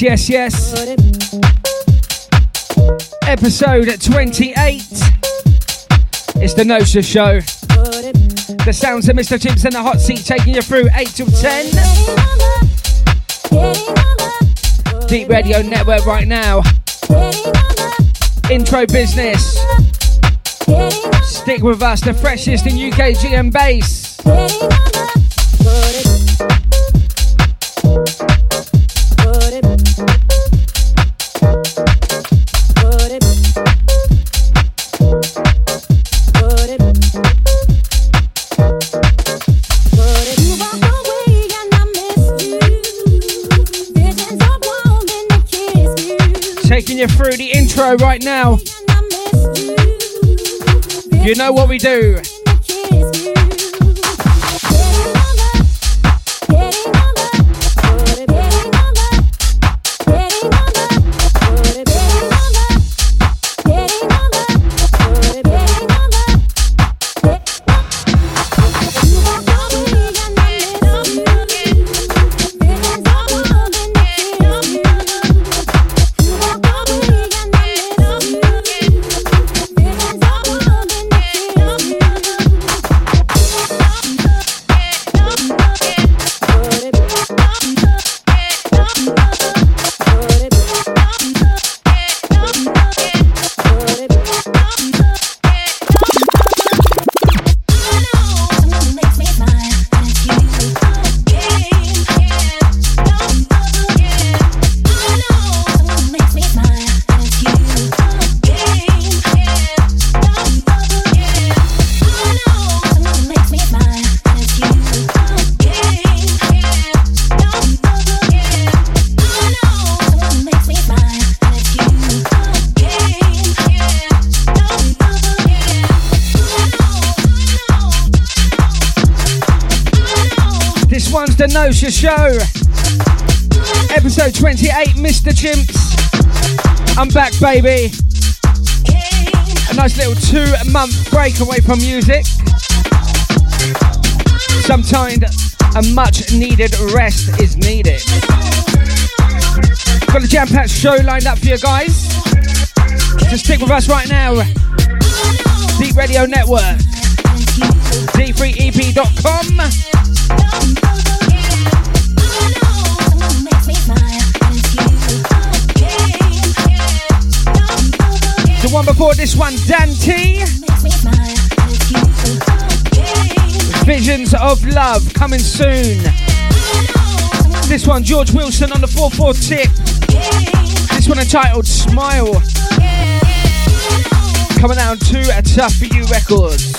yes, yes. yes. Episode 28. It's the NOSA Show. The sounds of Mr. Chimps in the hot seat taking you through 8 till 10. Deep Radio Network right now. Intro business. Stick with us, the freshest in UK GM bass. Right now. You know what we do. Show. Episode 28, Mr. Chimps. I'm back, baby. A nice little two month break away from music. Sometimes a much needed rest is needed. Got a jam packed show lined up for you guys. Just stick with us right now. Deep Radio Network. D3EP.com. one before this one, Dante. Visions of Love coming soon. This one, George Wilson on the 4-4 tip. This one entitled Smile. Coming out to a Tough For You Records.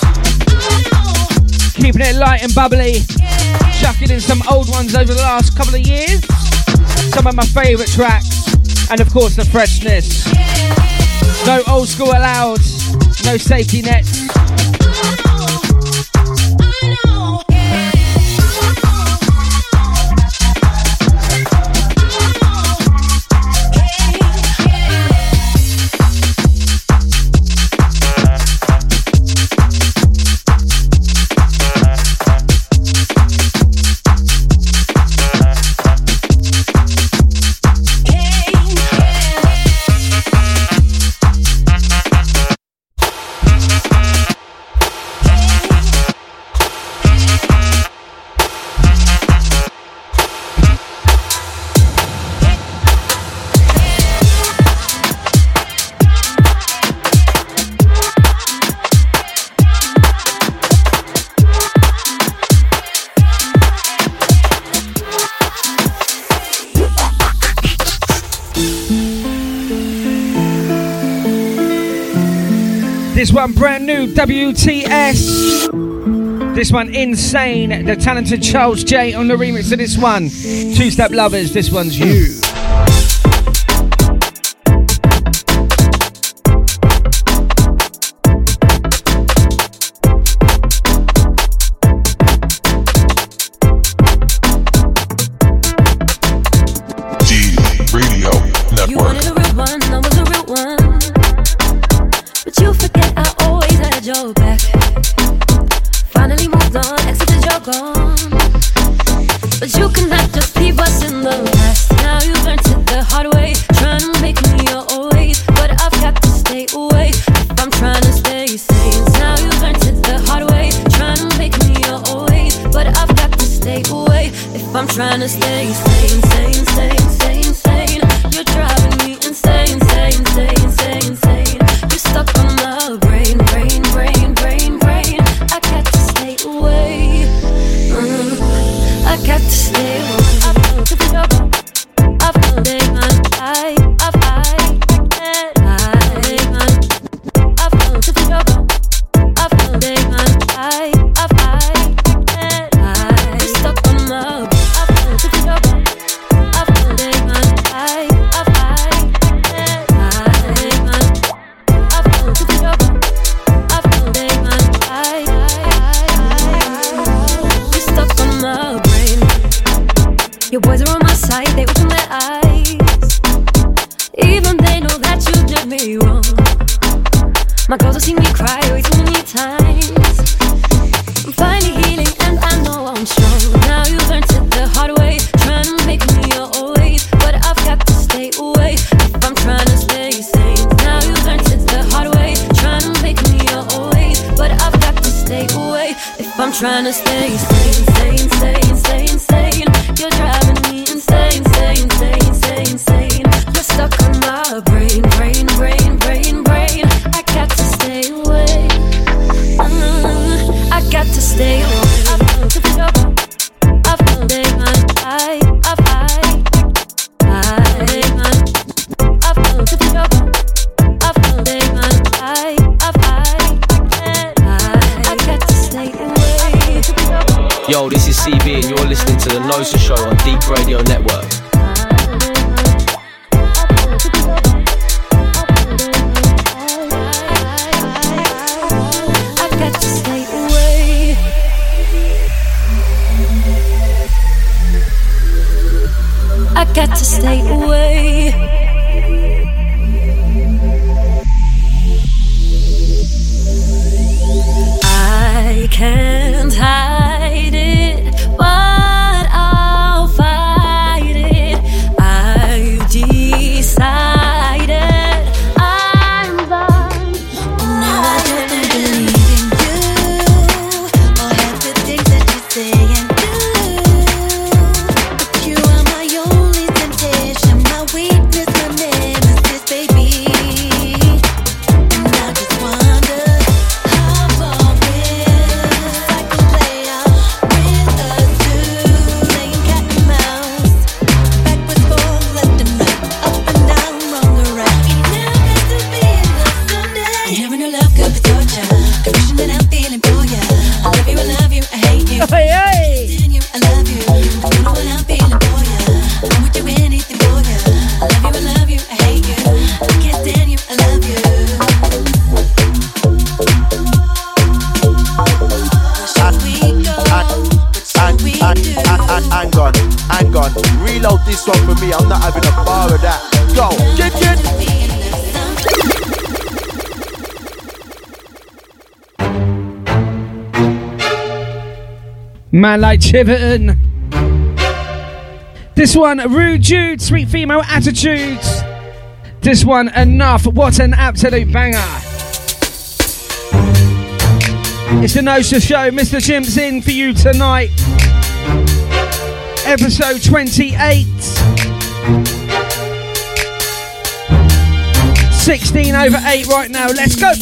Keeping it light and bubbly. Chucking in some old ones over the last couple of years. Some of my favourite tracks. And of course the freshness. No old school allowed. No safety nets. WTS. This one, Insane. The talented Charles J on the remix of this one. Two Step Lovers, this one's you. Radio Network. Man like Chiverton. This one, Rude Jude, Sweet Female Attitudes. This one, Enough. What an absolute banger. It's the NOSA Show. Mr. Chimps in for you tonight. Episode 28. 16 over 8 right now. Let's go.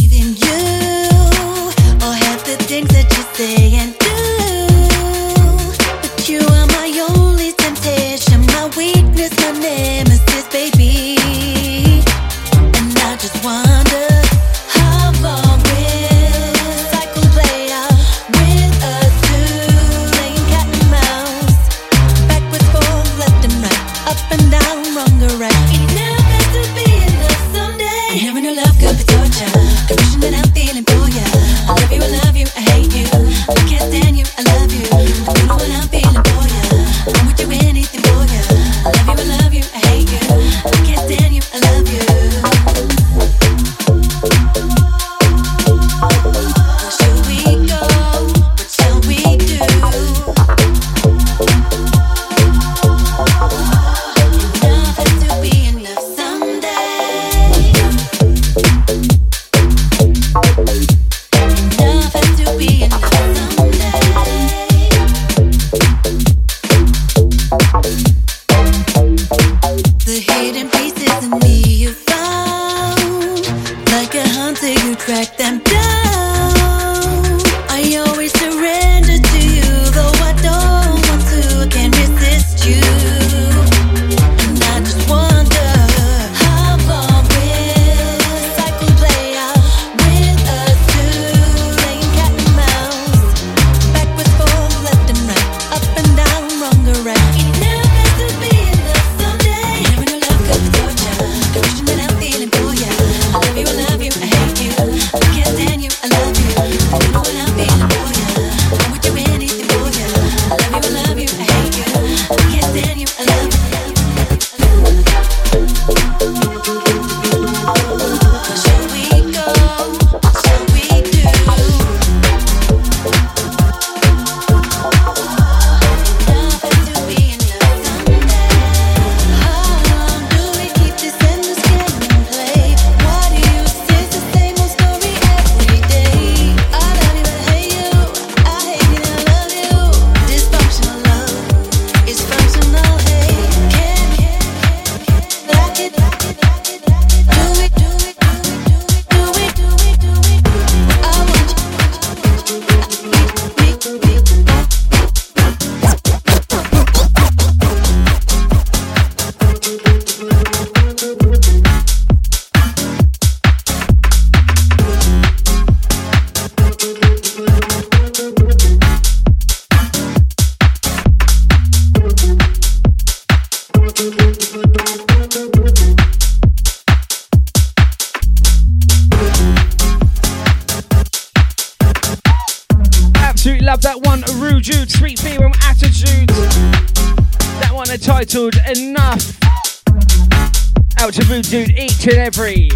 food, dude, each and every.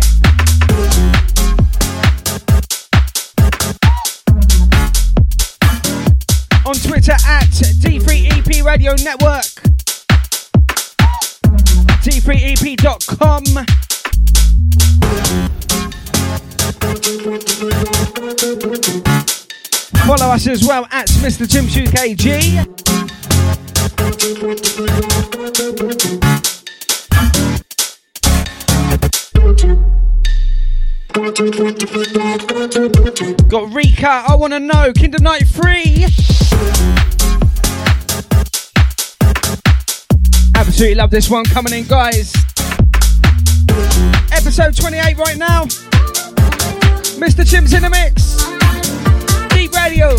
On Twitter at D3EP Radio Network, D3EP.com. Follow us as well at Mr. Jim KG. Got Rika, I wanna know, Kinder Night 3. Absolutely love this one coming in, guys. Episode 28 right now. Mr. Chimps in the mix. Deep Radio.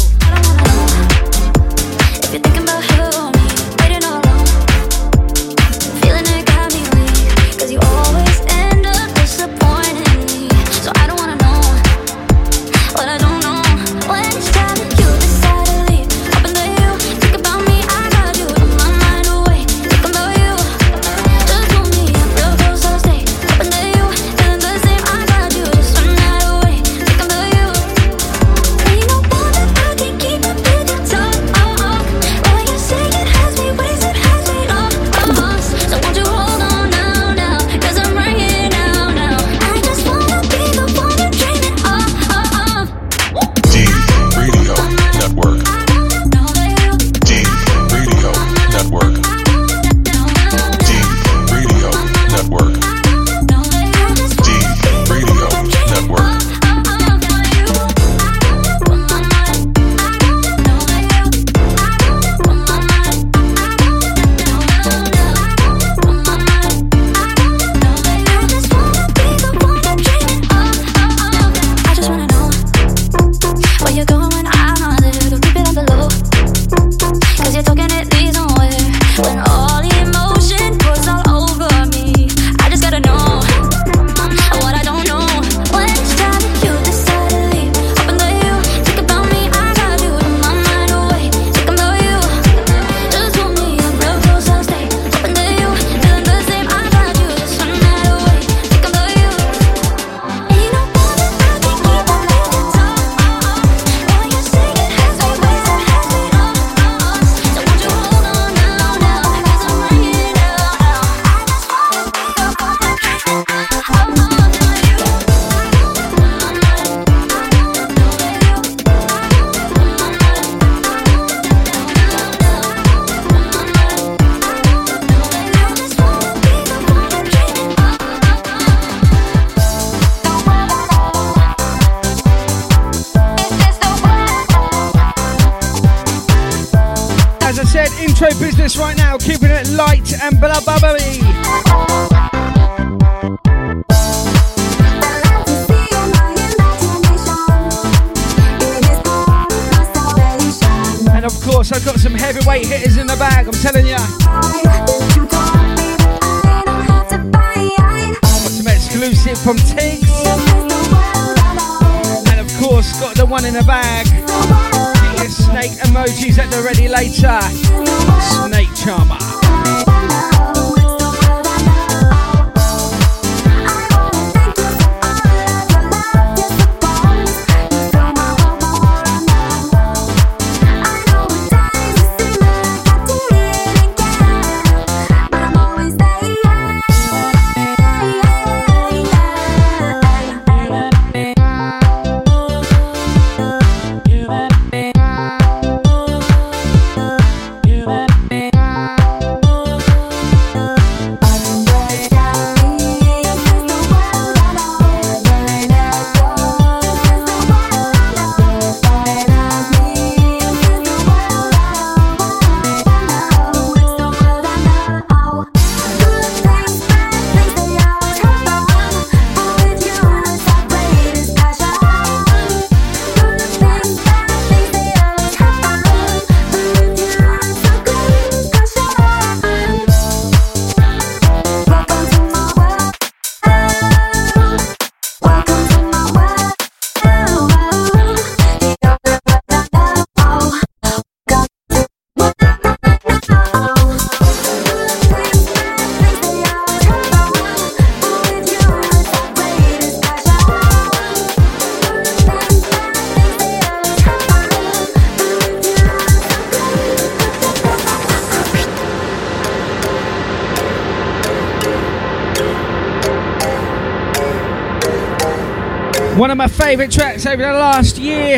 favourite tracks over the last year.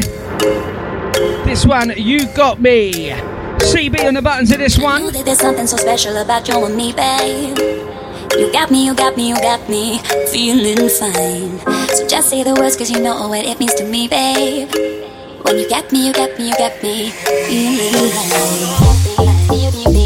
This one, You Got Me. CB on the buttons of this one. Ooh, there's something so special about you and me, babe. You got me, you got me, you got me feeling fine. So just say the words, cause you know what it means to me, babe. When you got me, you got me, you got me feeling fine.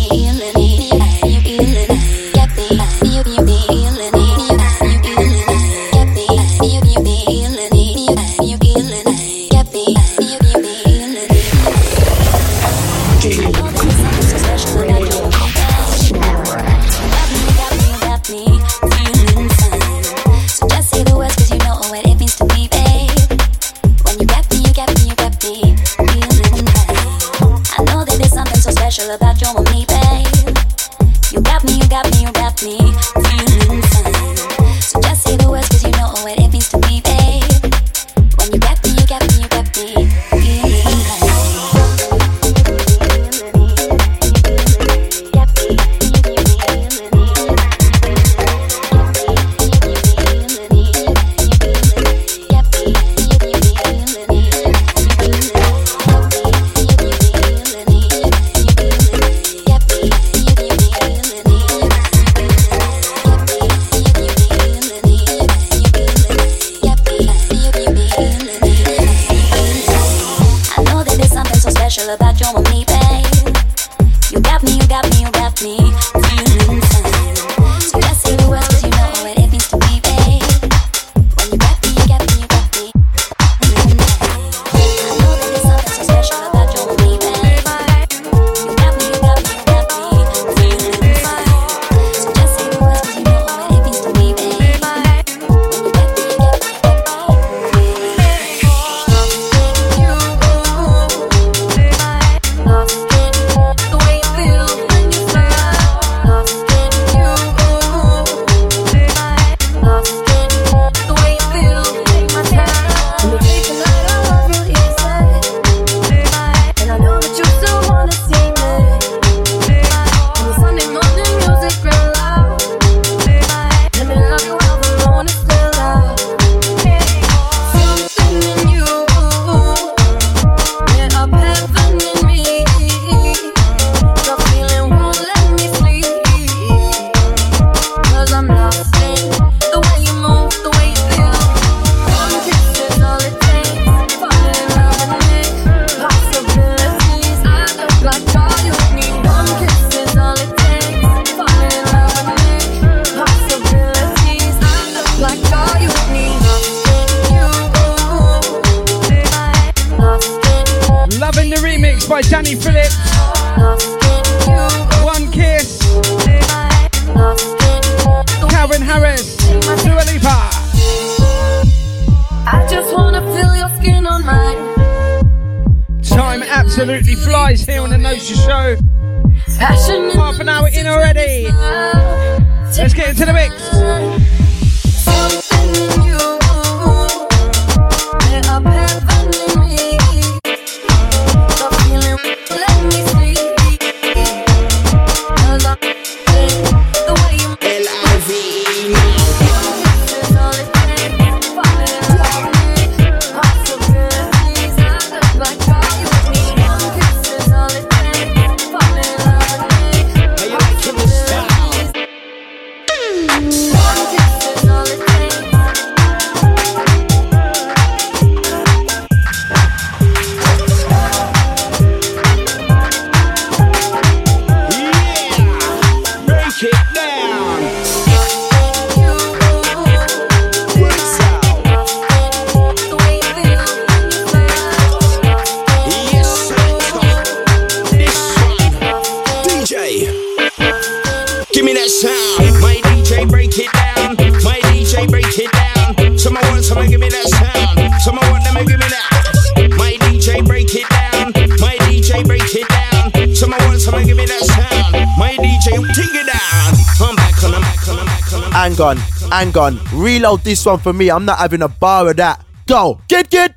reload this one for me. I'm not having a bar of that. Go. Get, get.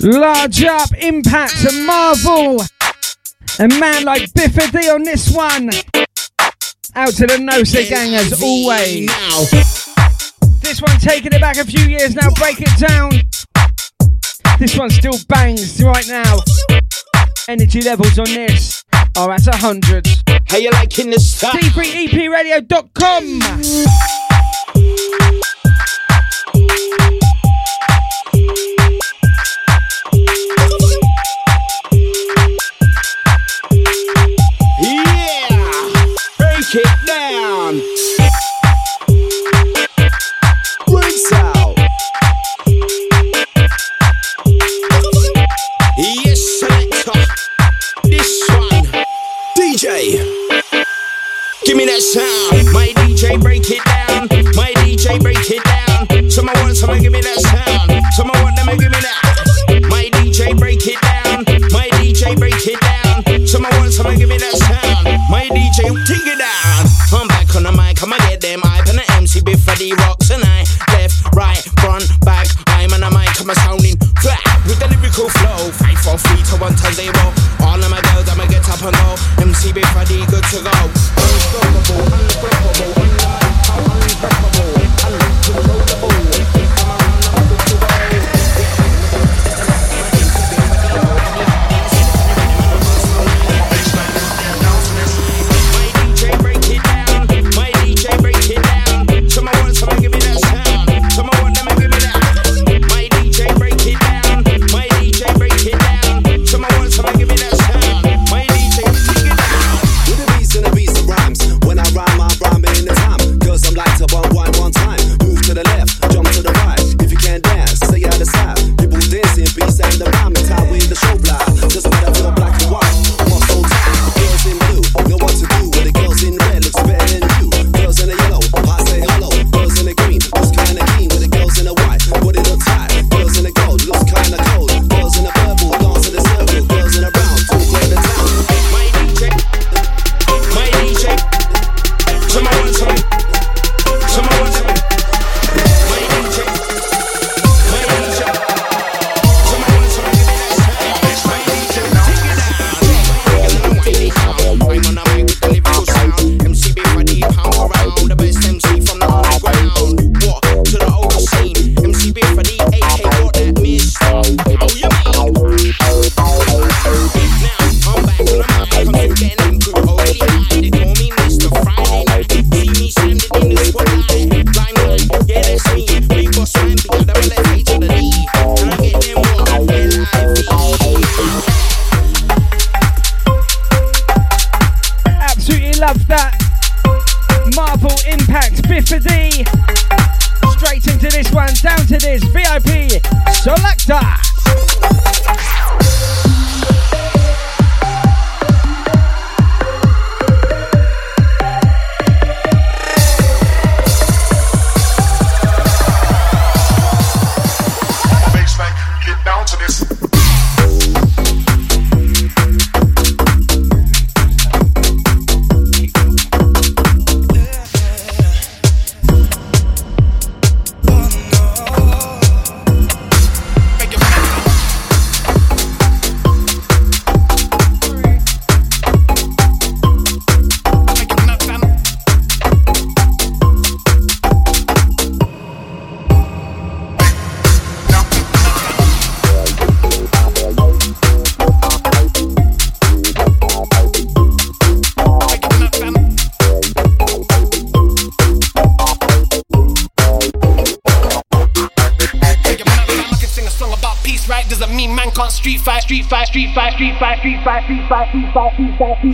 Large up, impact and Marvel. A man like Biffa D on this one. Out to the Nosa gang as always. Now. This one taking it back a few years now, break it down. This one still bangs right now. Energy levels on this are at 100. How you liking in the style? d3epradio.com.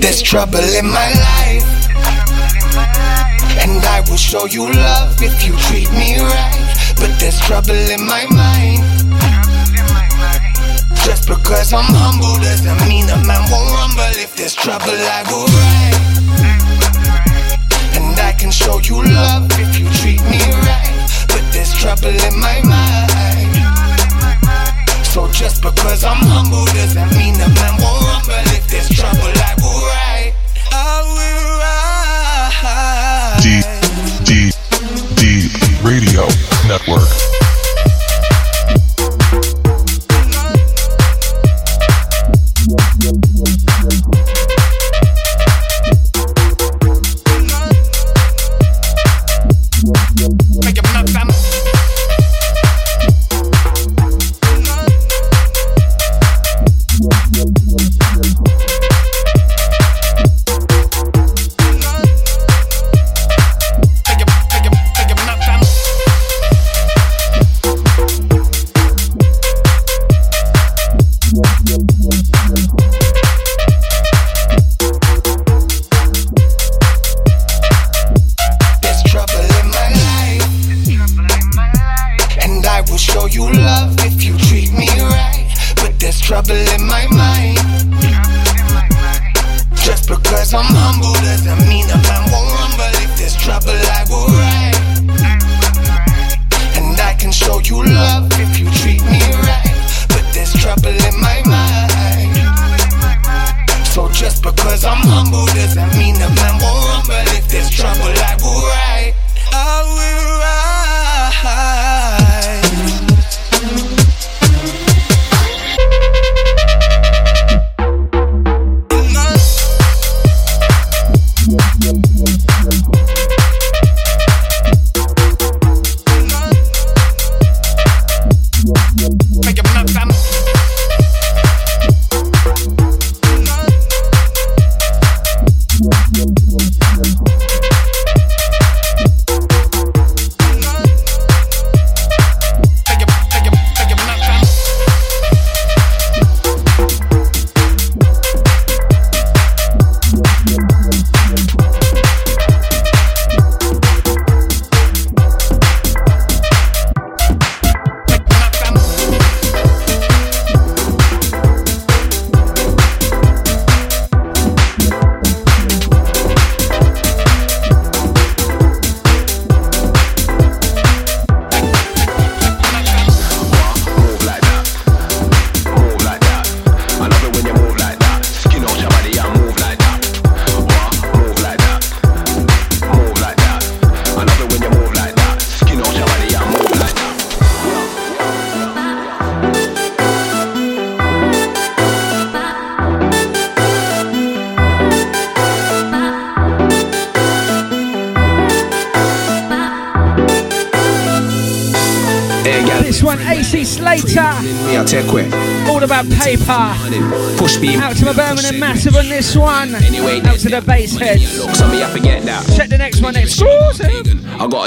There's trouble in my D D D Radio Network.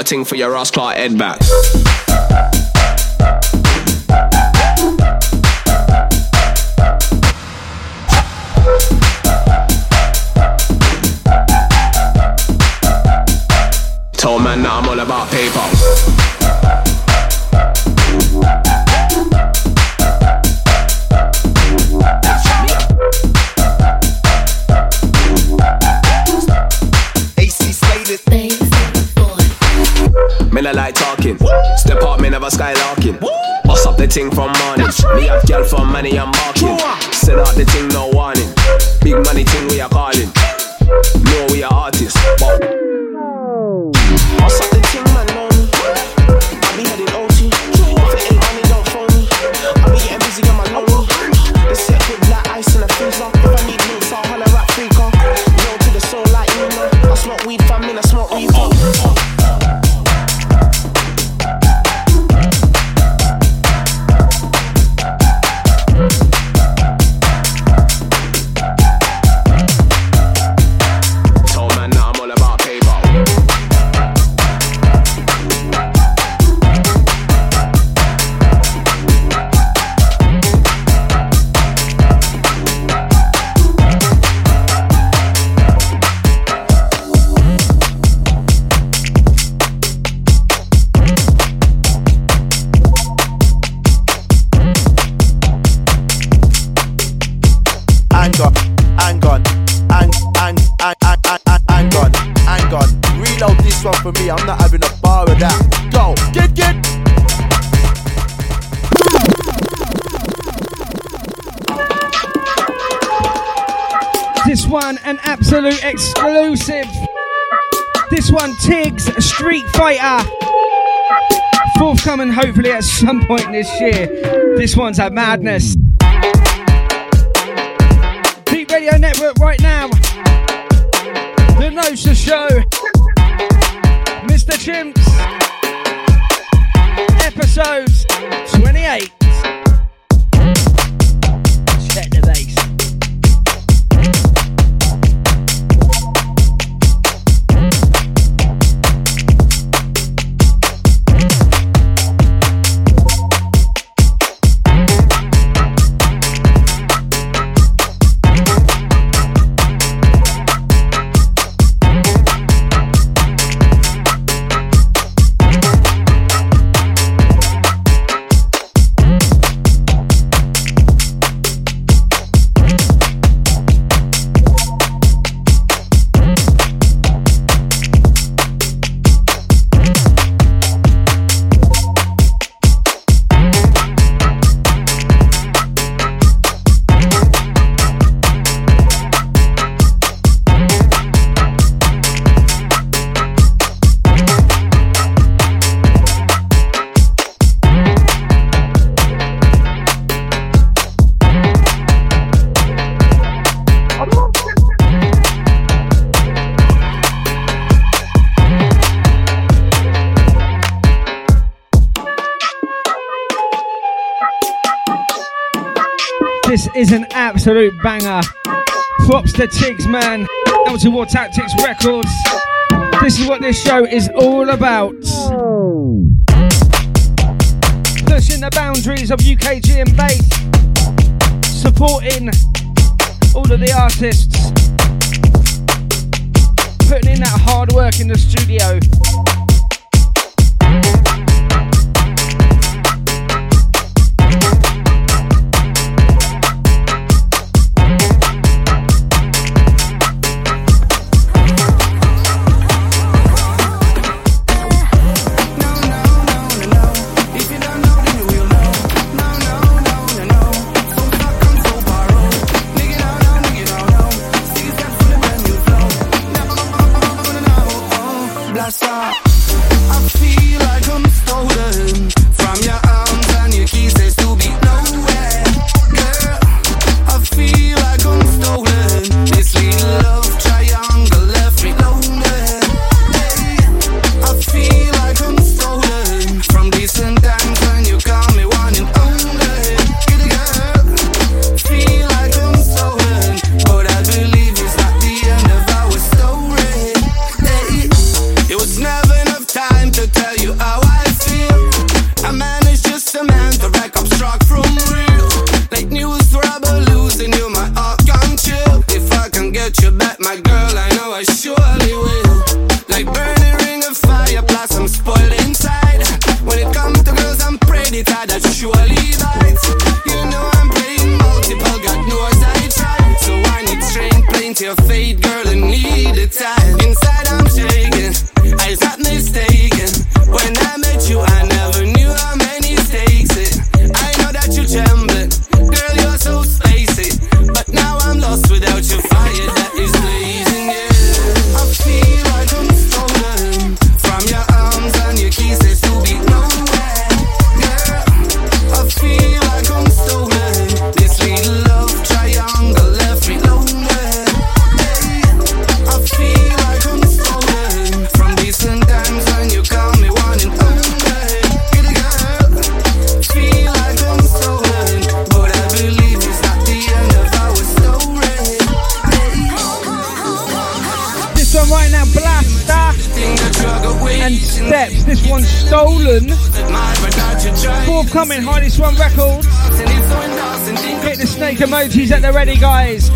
thing for your ass clock head back. Told man that I'm all about paper. thing from money, Me have girl for money I'm marking. Set out the thing, no warning. Big money thing we are calling. No, we are artists, but this year. This one's a madness. absolute banger. Props to Tiggs, man. Out to War Tactics Records. This is what this show is all about. Pushing the boundaries of UKG and bass. Supporting all of the artists. Putting in that hard work in the studio. blaster. I feel like I'm stolen from your arms and your keys. There's to be no coming, Hardy one Records. Hit the snake emojis at the ready, guys.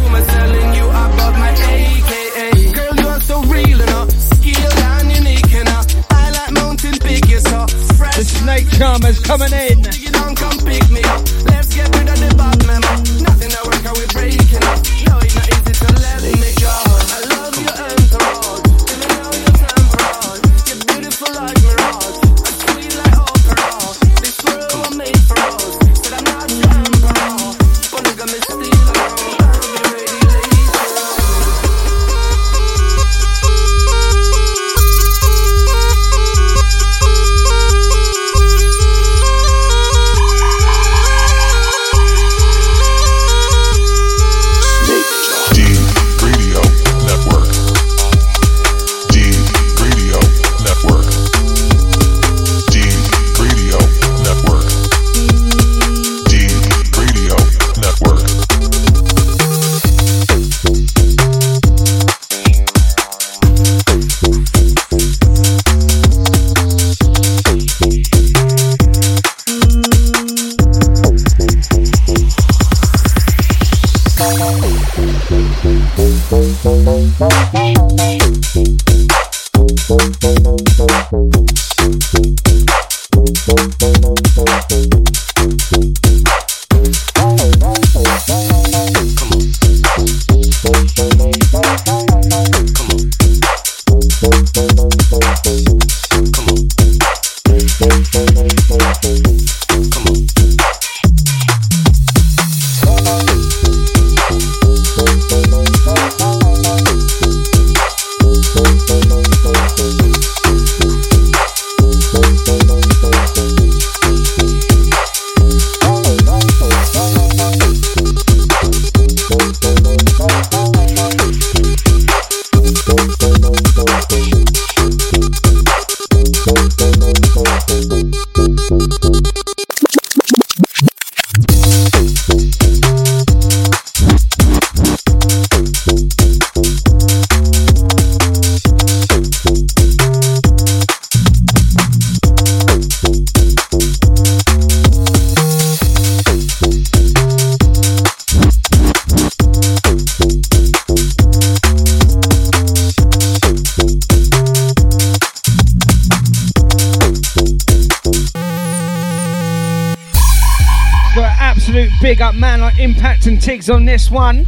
On this one.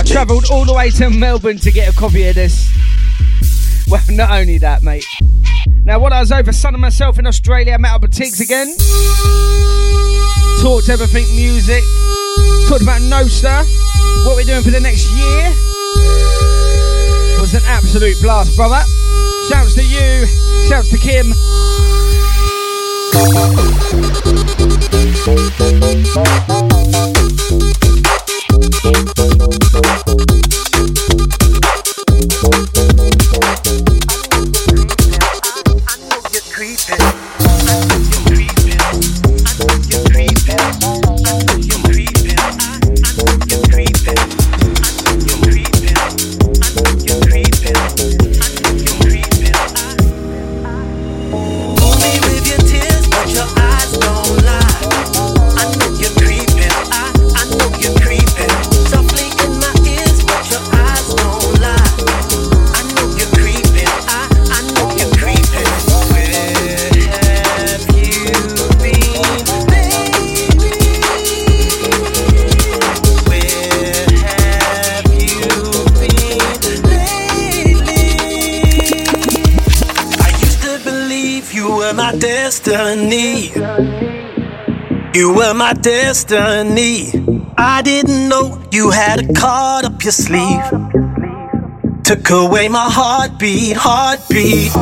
I travelled all the way to Melbourne to get a copy of this. Well, not only that, mate. Now, while I was over sunning myself in Australia, I met up with Tiggs again. Talked everything music. Talked about NOSA. What we're doing for the next year. It was an absolute blast, brother. Shouts to you. Shouts to Kim. Thank you. My destiny. I didn't know you had a card up your sleeve. Took away my heartbeat, heartbeat.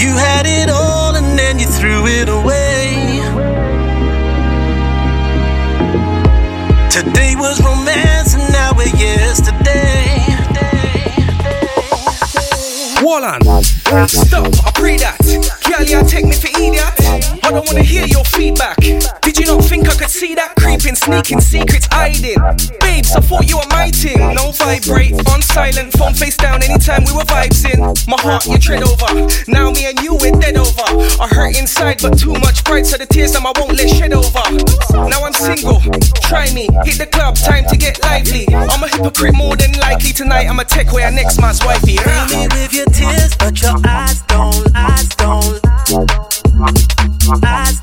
You had it all and then you threw it away. Today was romance and now we're yesterday. Wall on. Stop, I pray that. Girl, you take me for idiot. I don't wanna hear your feedback. Did you not think I could see that creeping, sneaking, secrets hiding? Babes, I thought you were my ting. No vibrate, on silent, phone face down anytime we were vibes in. My heart you tread over. Now me and you we're dead over. I hurt inside, but too much pride, so the tears them I won't let shed over. Now I'm single, try me, hit the club, time to get lively. I'm a hypocrite more than likely tonight. I'm a tech where next man's wifey. Fill me with your tears, but your eyes don't, eyes don't. Eyes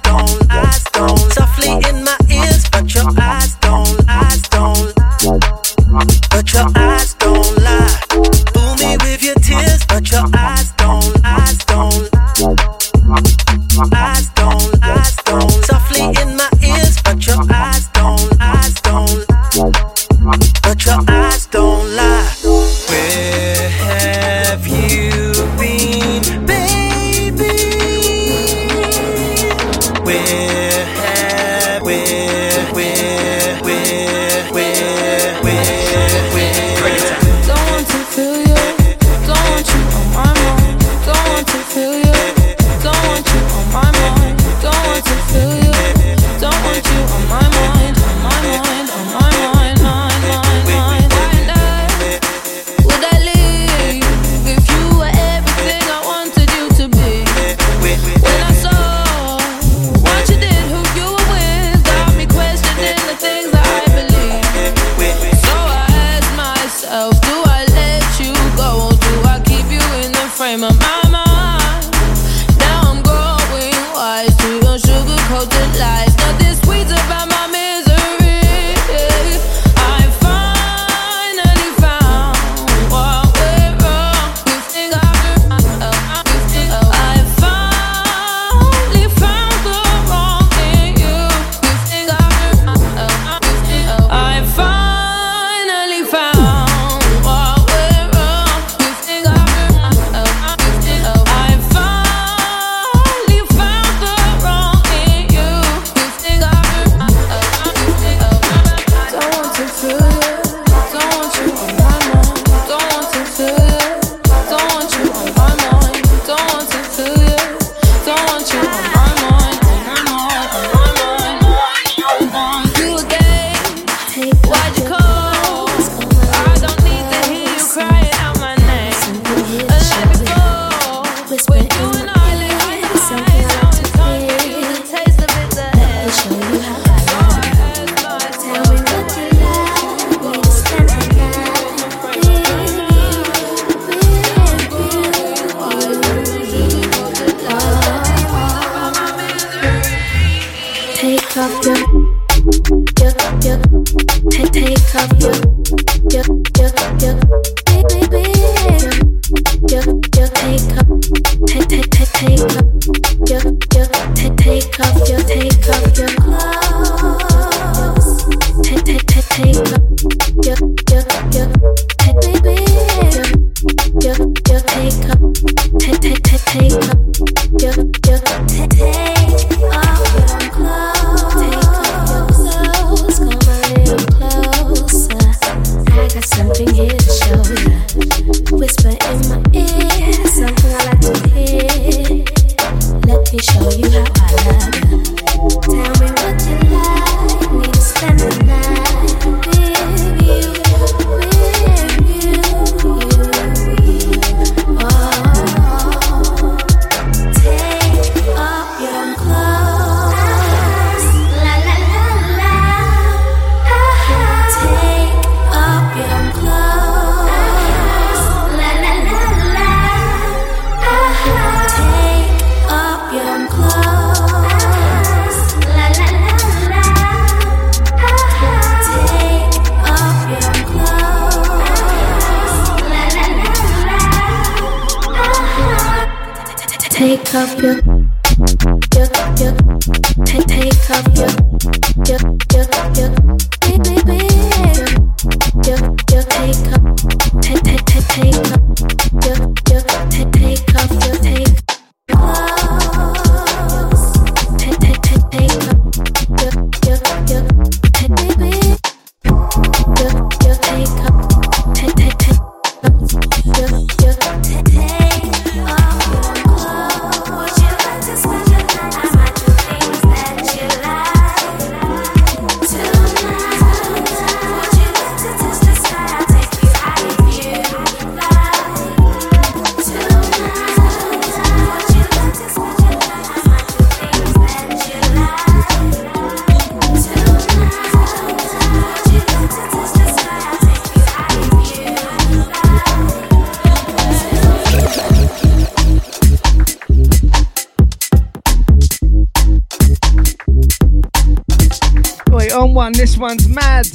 one's mad.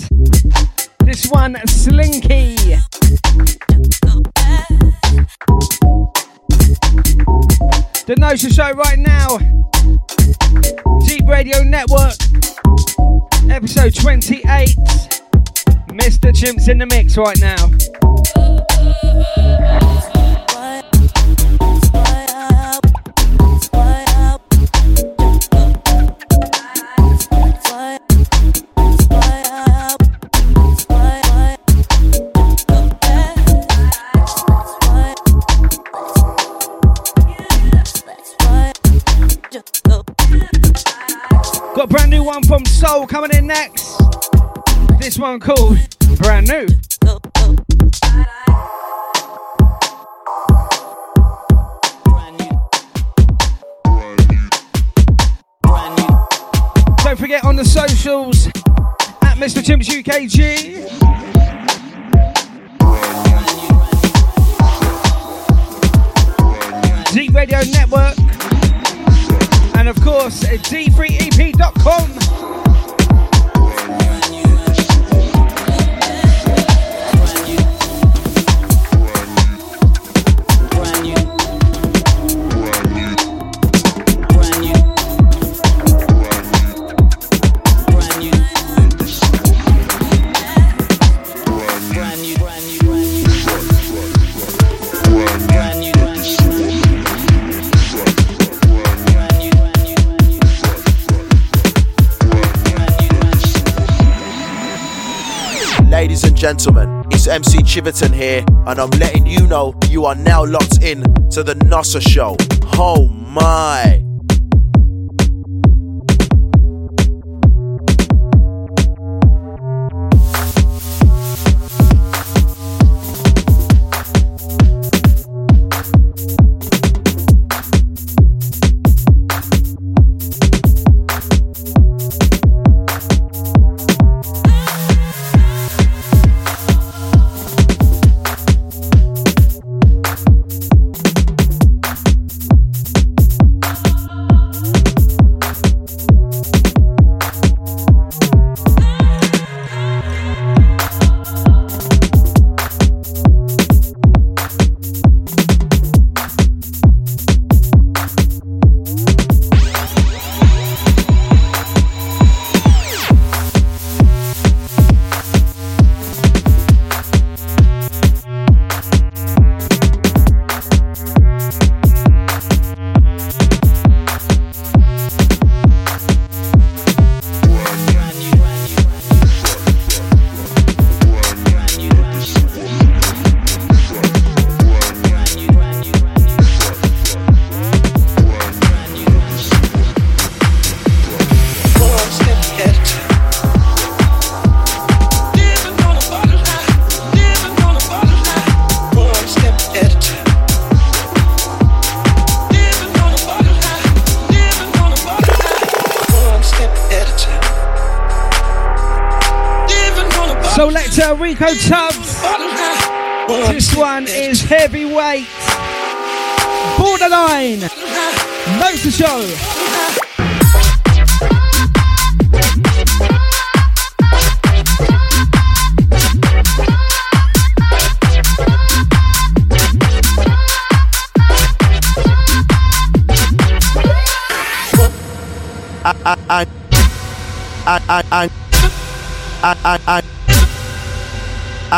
This one, Slinky. The NOSA Show right now. Deep Radio Network, episode 28. Mr. Chimps in the mix right now. Soul coming in next. This one called Brand New. Don't forget on the socials at Mr. Chimps UKG. D Radio Network, and of course, d3ep.com. gentlemen, it's MC Chiverton here, and I'm letting you know you are now locked in to the NOSA Show. Oh my!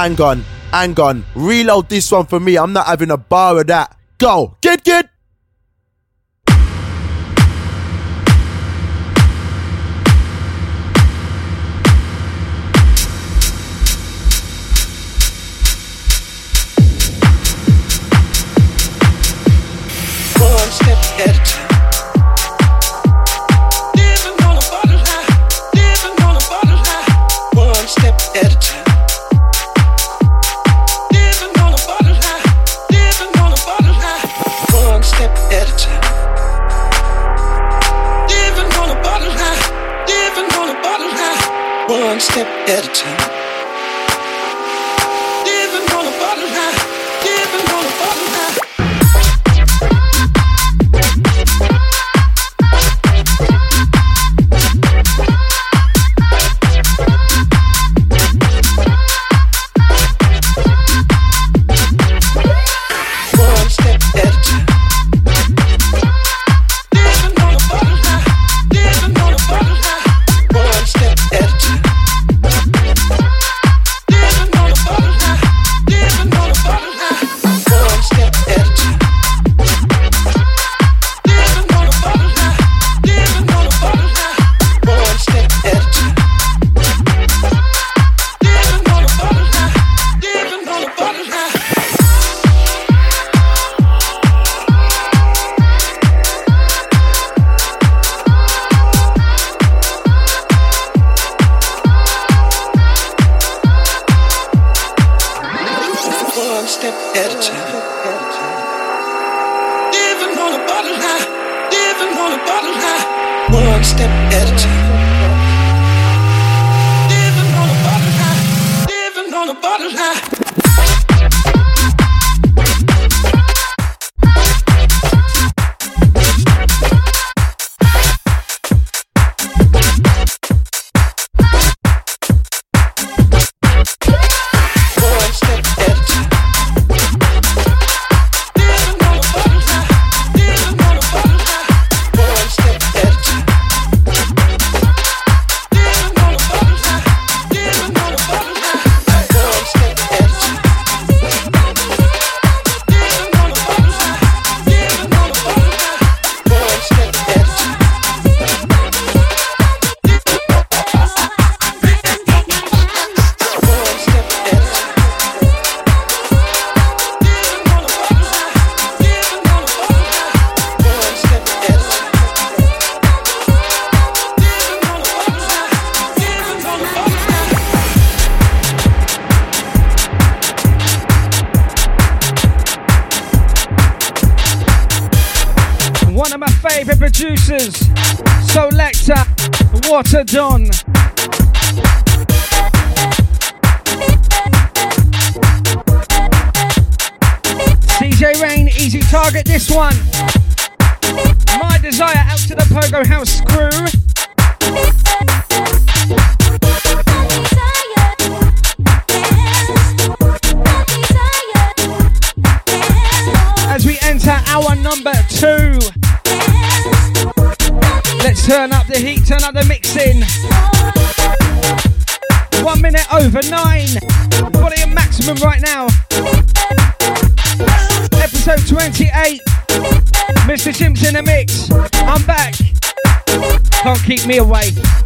Hang on, hang on. Reload this one for me. I'm not having a bar of that. Go, get, get. me away.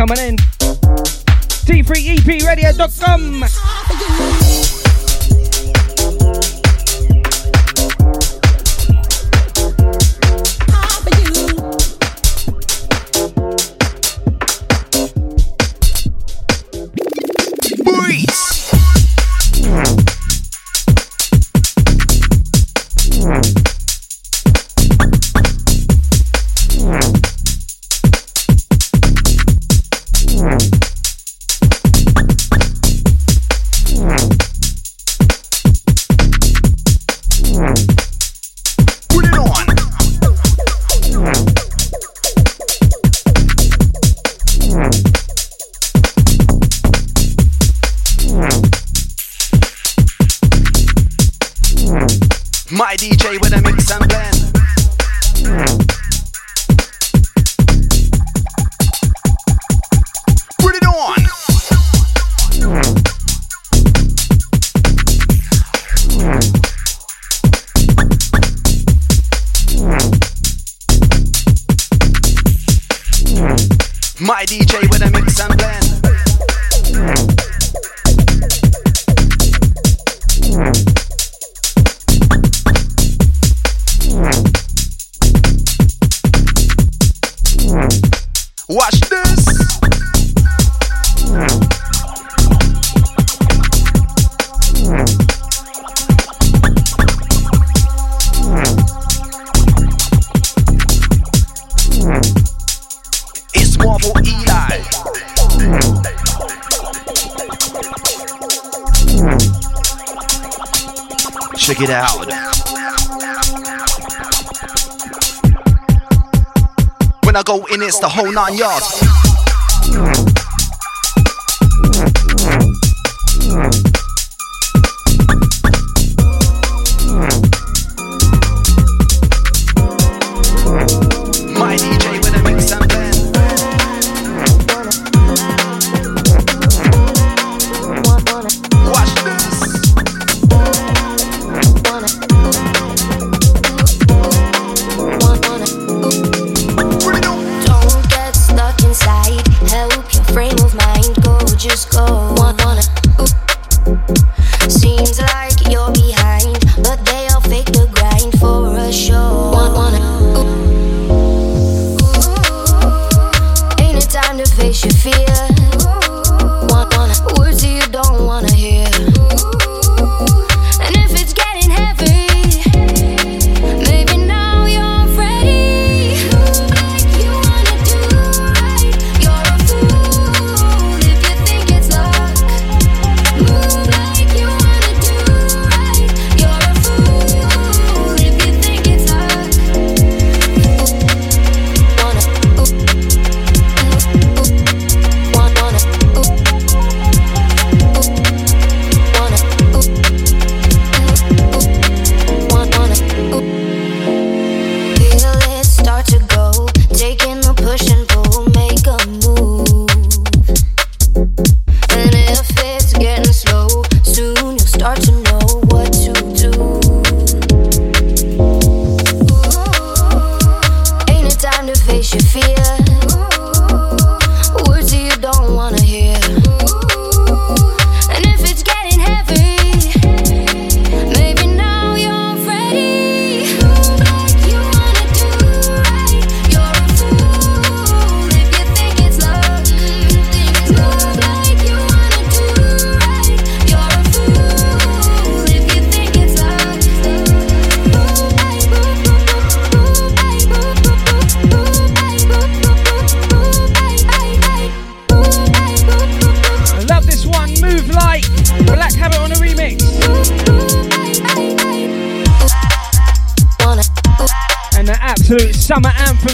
Coming in. D3EPRadio.com. It's the whole nine yards.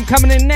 Coming in next.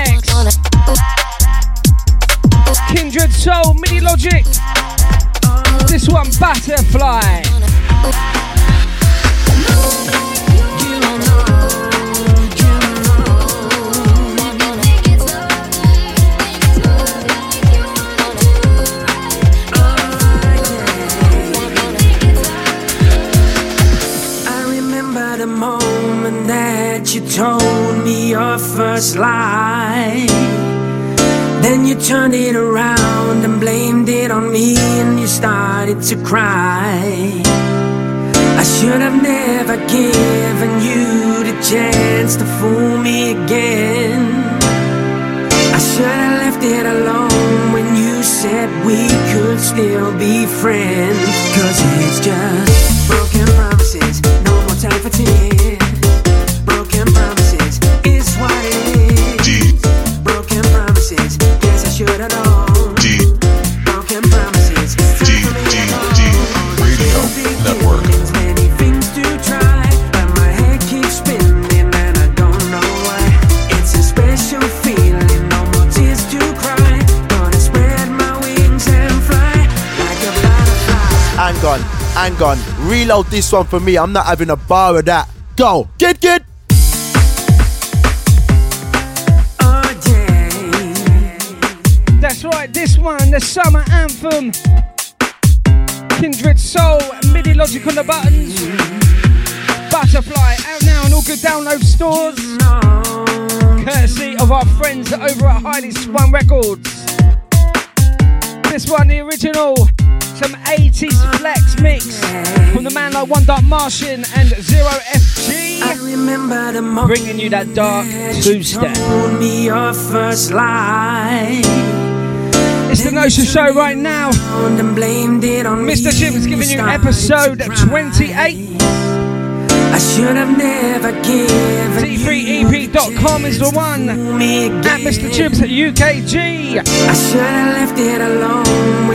reload this one for me. I'm not having a bar of that. Go, get, get. That's right, this one, the summer anthem. Kindred Soul, MIDI Logic on the buttons. Butterfly, out now on all good download stores. Courtesy of our friends over at Highly Spun Records. This one, the original some 80s flex mix from the man like One Dark Martian and Zero FG. I remember the moment bringing you that dark two step. It's the NOSA Show right now. Blamed it on Mr. Chimps giving you episode 28. I should have never given D3EP.com is the one. At Mr. Chimps at UKG. I should have left it alone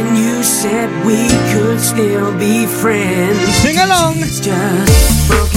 said we could still be friends. Sing along. It's just broken.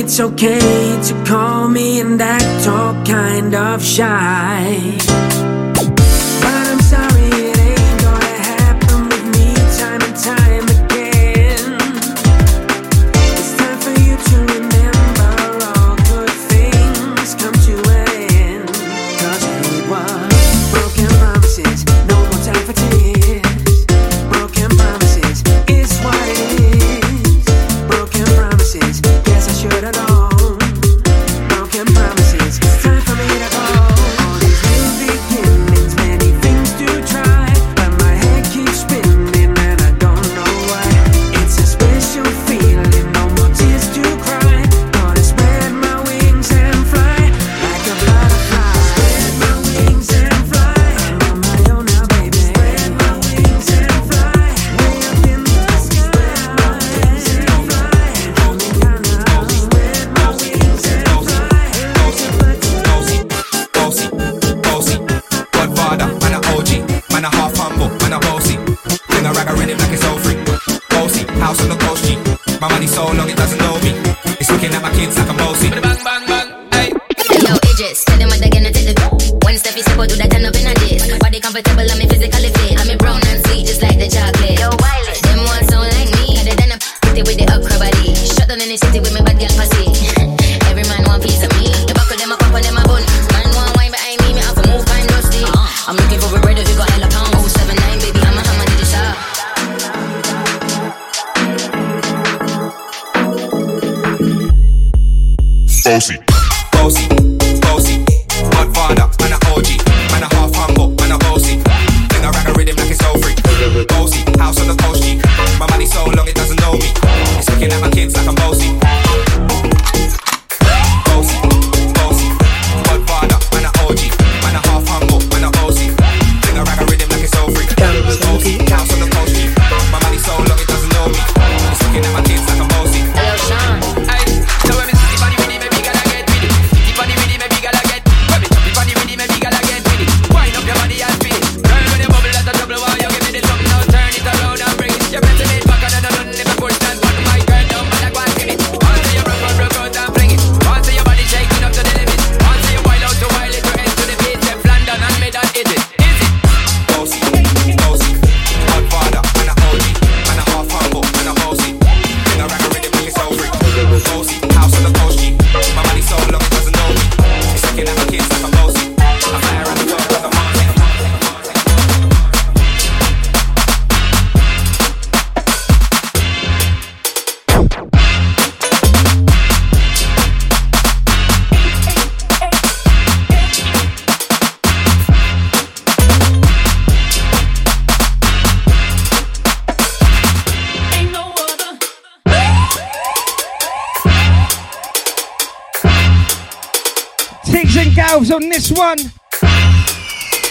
it's okay to call me and act all kind of shy.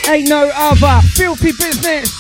Ain't no other. Filthy business.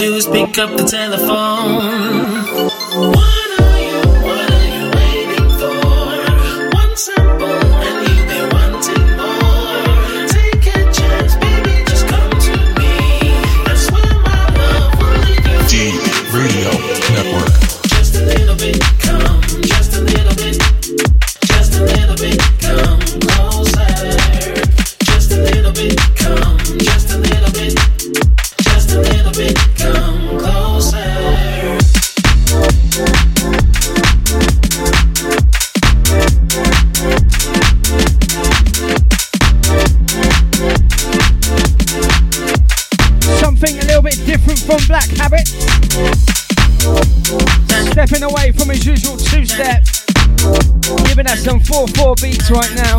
do is pick up the telephone. beats right now.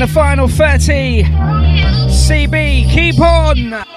in the final 30. CB, keep on.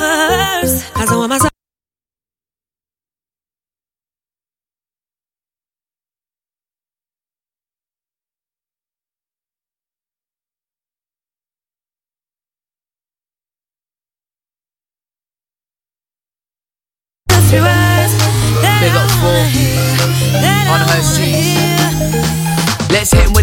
Under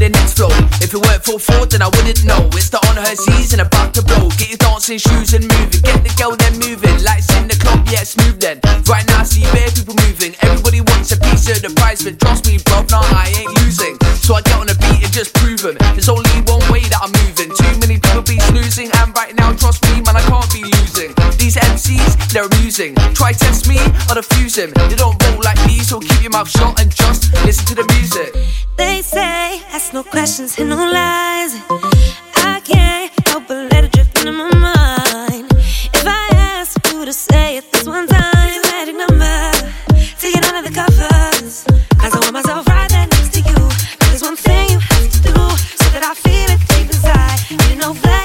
the next flow. If it weren't for four, then I wouldn't know. It's the on her and about to blow. Get your dancing shoes and moving. Get the girl then moving. Lights in the club, yeah, smooth then. Right now, I see bare people moving. Everybody wants a piece of the prize, but trust me, bro, nah, I ain't losing. So I get on the beat and just prove prove 'em. There's only one way that I'm moving. Too many people be snoozing, and right now, trust me, man, I can't be losing. These MCs, they're amusing. Try test me, I'll defuse them. They don't roll like me, so keep your mouth shut and just listen to the music. They say no questions and no lies. I can't help but let it drift into my mind. If I ask you to say it this one time, it's a magic number. Take it under the covers. Cause I want myself right there next to you. There's one thing you have to do so that I feel it deep inside. You know that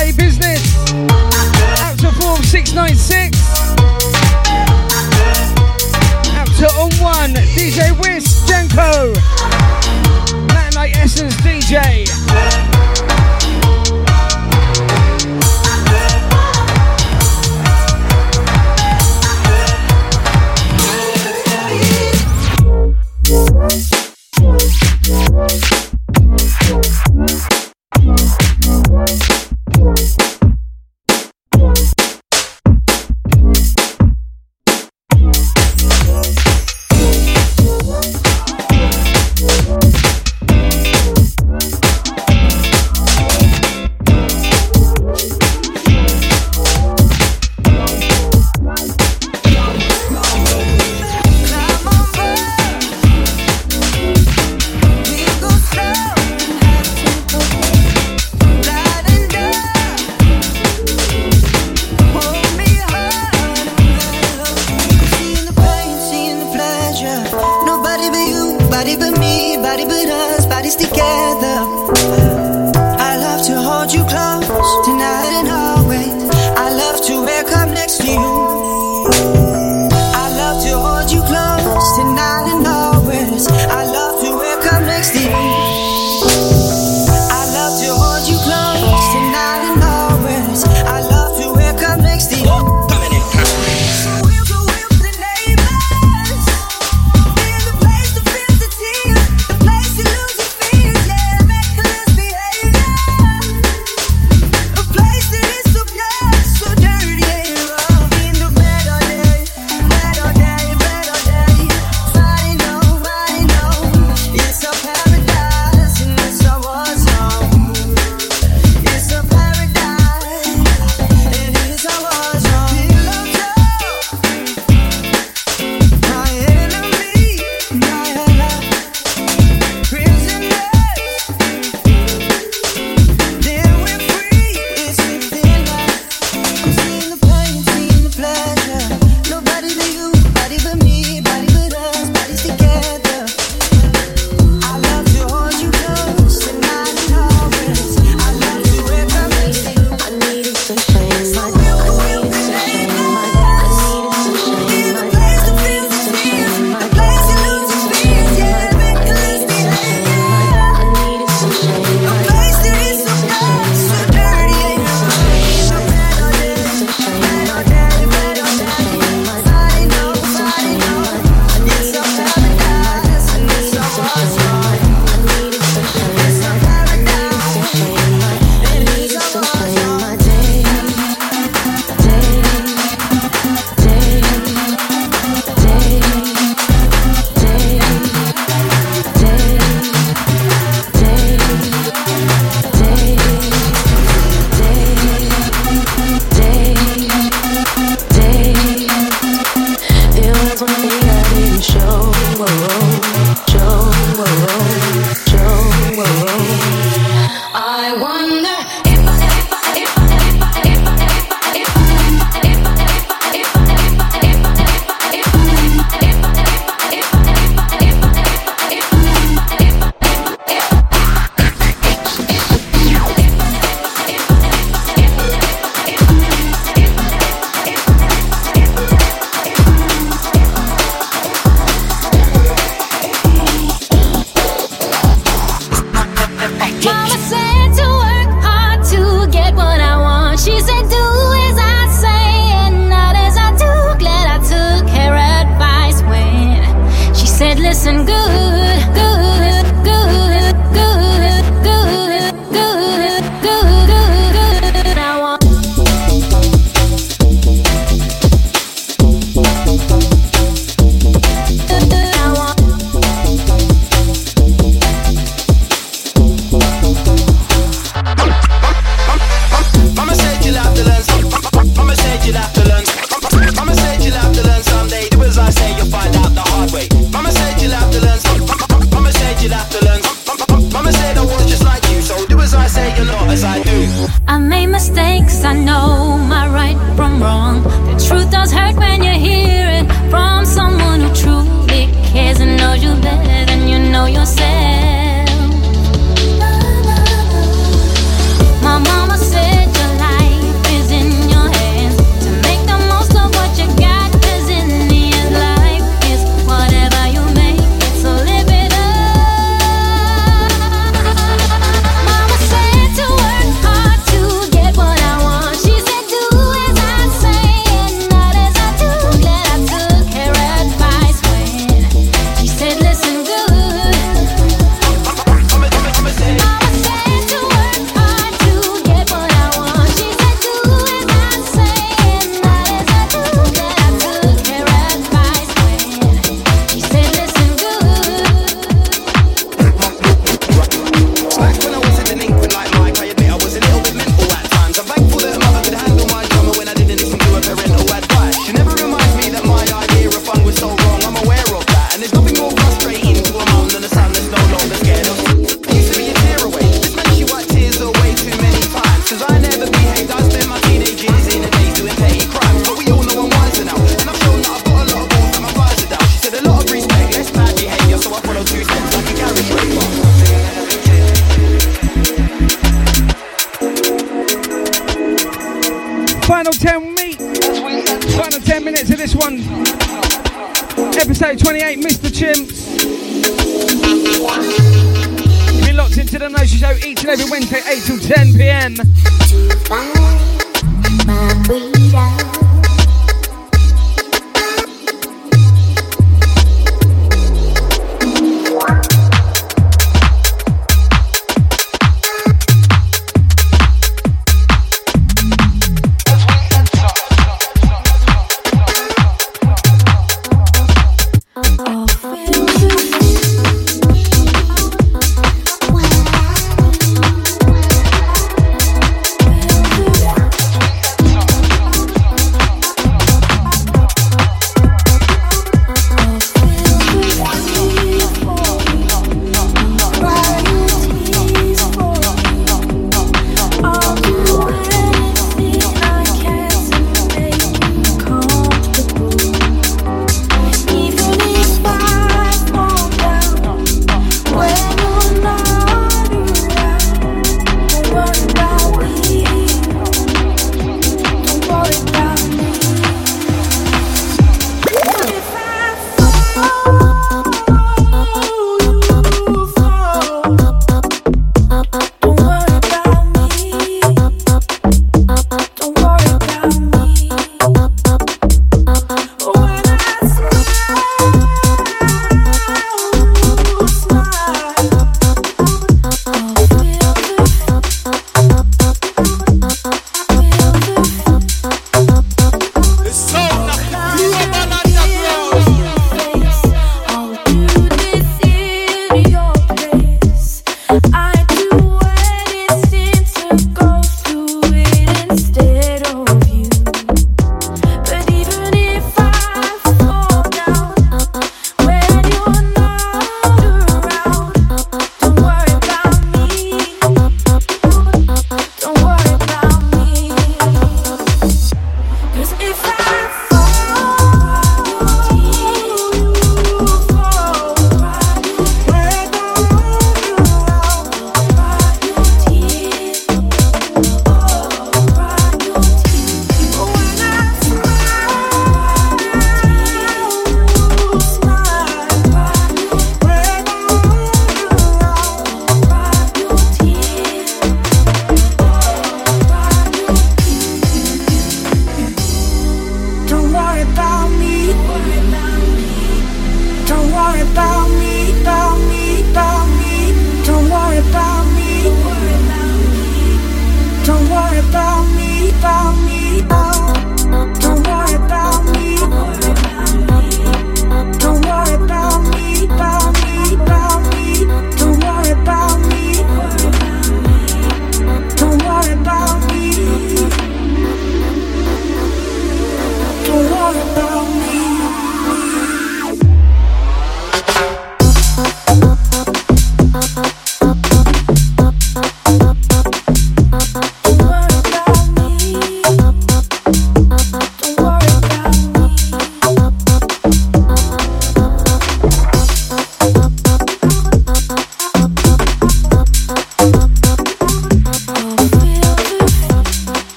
absolute business. Out to Form 696. Out to On One, DJ Wisk, Jenko. Latin Like Essence DJ. Seeing Thank you.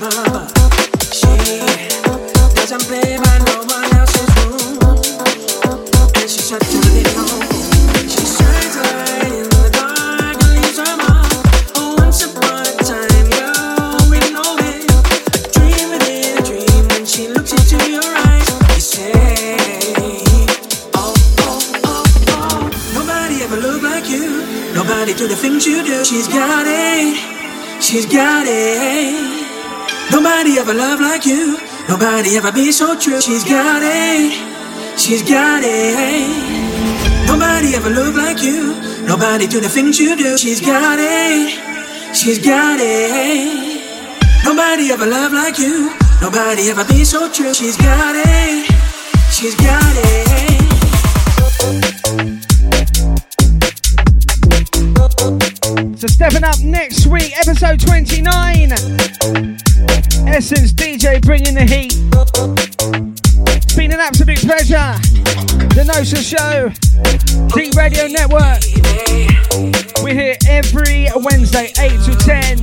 Nobody ever love like you. Nobody ever be so true. She's got it. She's got it. Nobody ever look like you. Nobody do the things you do. She's got it. She's got it. Nobody ever love like you. Nobody ever be so true. She's got it. She's got it. So stepping up next week, episode 29. Essence DJ bringing the heat. It's been an absolute pleasure. The NOSA Show, Deep Radio Network. We're here every Wednesday, 8 to 10.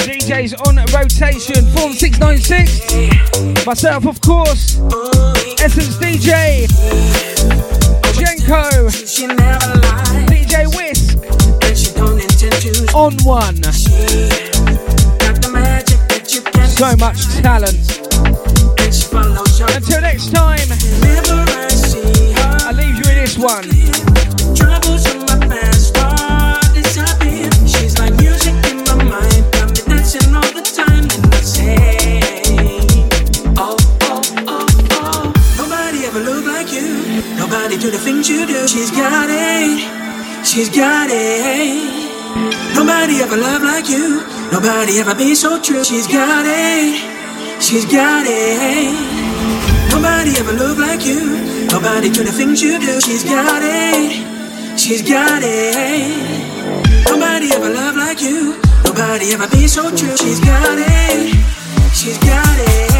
DJs on rotation, Form 696. Myself, of course. Essence DJ. Jenko. DJ Wisk. On one. So much talent. Until next time, I leave you with this one. Nobody do the things you do. She's got it. She's got it. Nobody ever love like you. Nobody ever be so true. She's got it. She's got it. Nobody ever look like you. Nobody do the things you do. She's got it. She's got it. Nobody ever love like you. Nobody ever be so true. She's got it. She's got it.